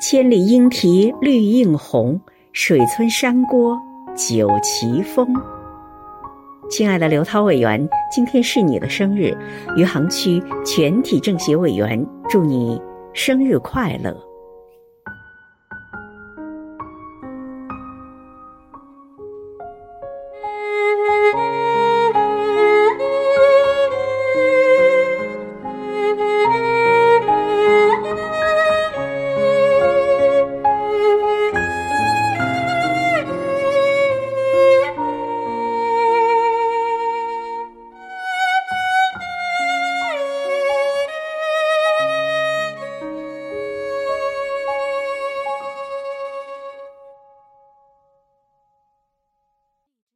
千里莺啼绿映红水村山郭酒旗风。亲爱的刘涛委员今天是你的生日余杭区全体政协委员祝你生日快乐。